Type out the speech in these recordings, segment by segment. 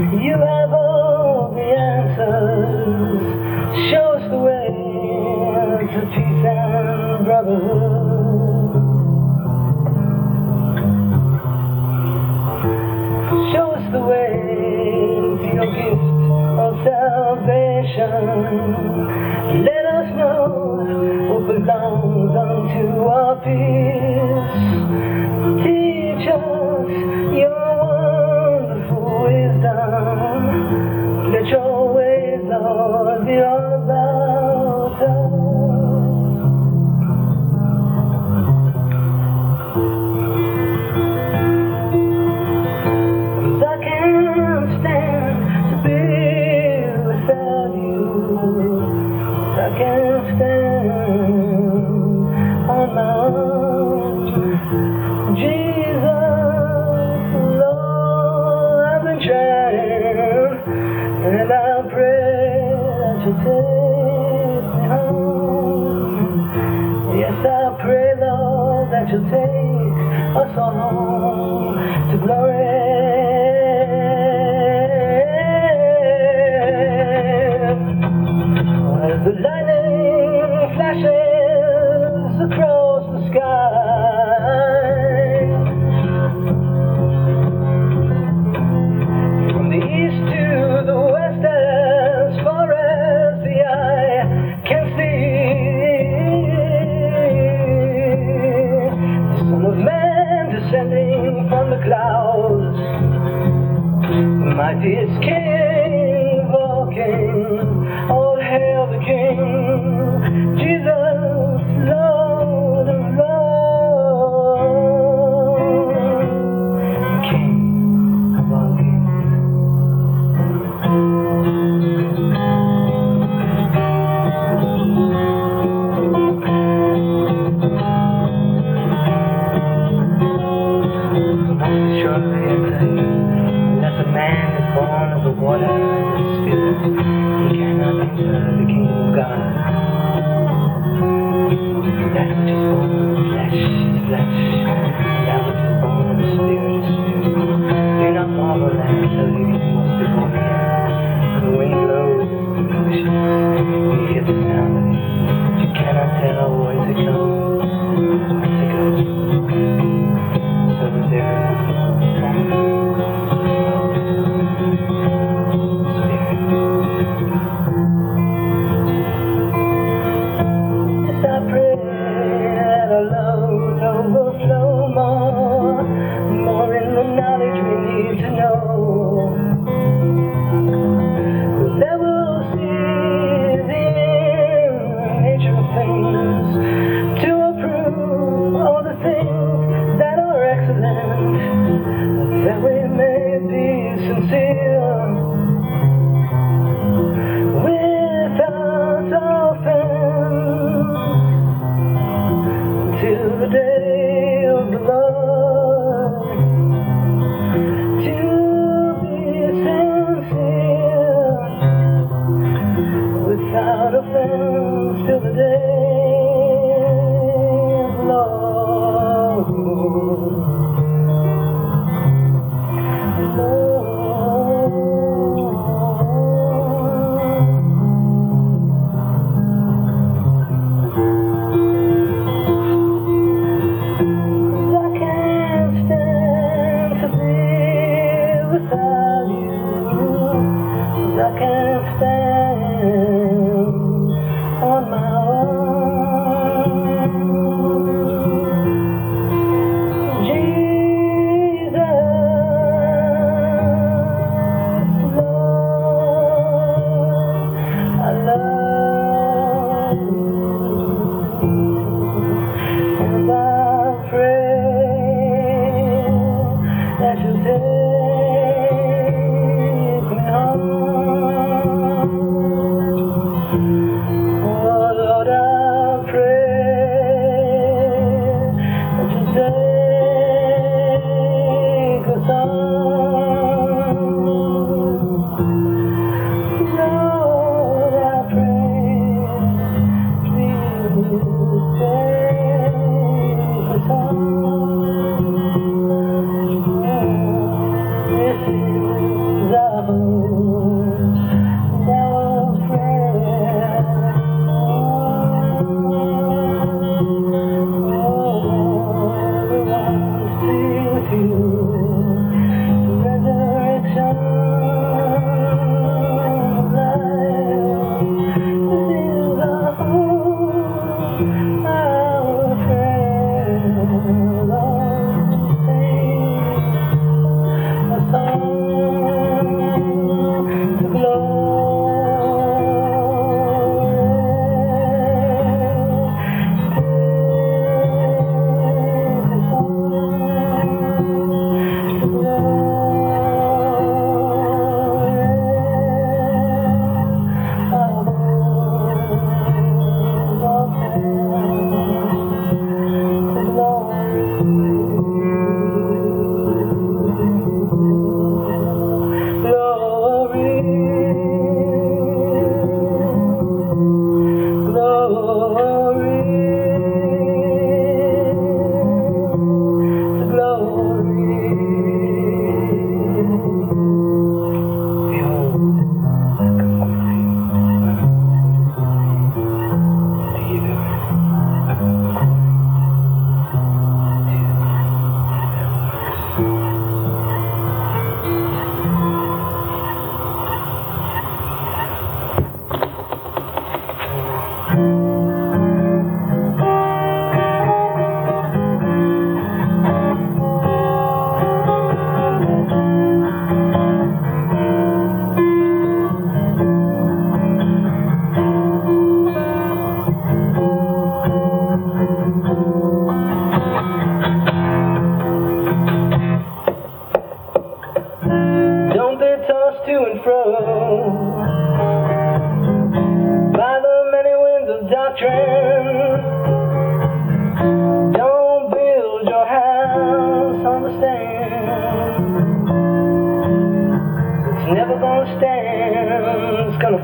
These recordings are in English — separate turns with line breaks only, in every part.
You have all the answers. Show us the way to peace and brotherhood. Show us the way to your gift of salvation. Let us know what belongs unto our peace. to take us all home.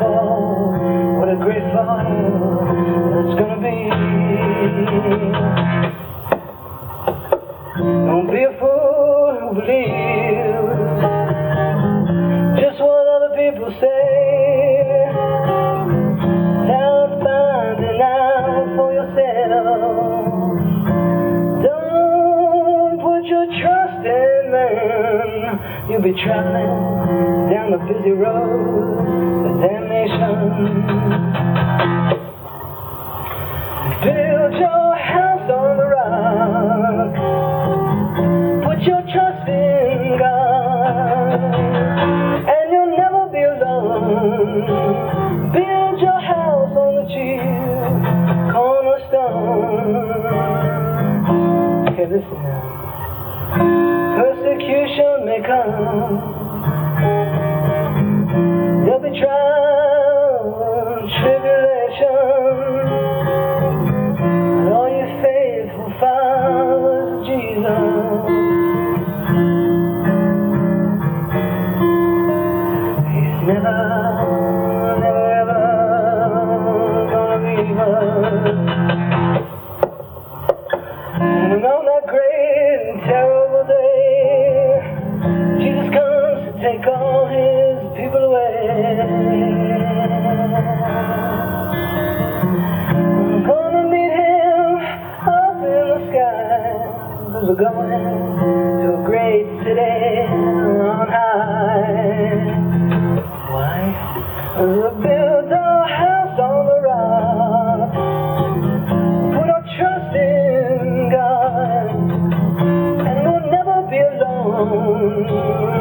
What a great fall it's gonna be. Don't be a fool who believes just what other people say. Without finding out for yourself. Don't put your trust in man. You'll be traveling down the busy road of damnation. Build your house on the rock. Put your trust in God, and you'll never be alone. Build your house on the chief cornerstone. Okay, listen now. Persecution may come. we're going to a great city on high. Why? We build our house on the rock. Put our trust in God, and we'll never be alone.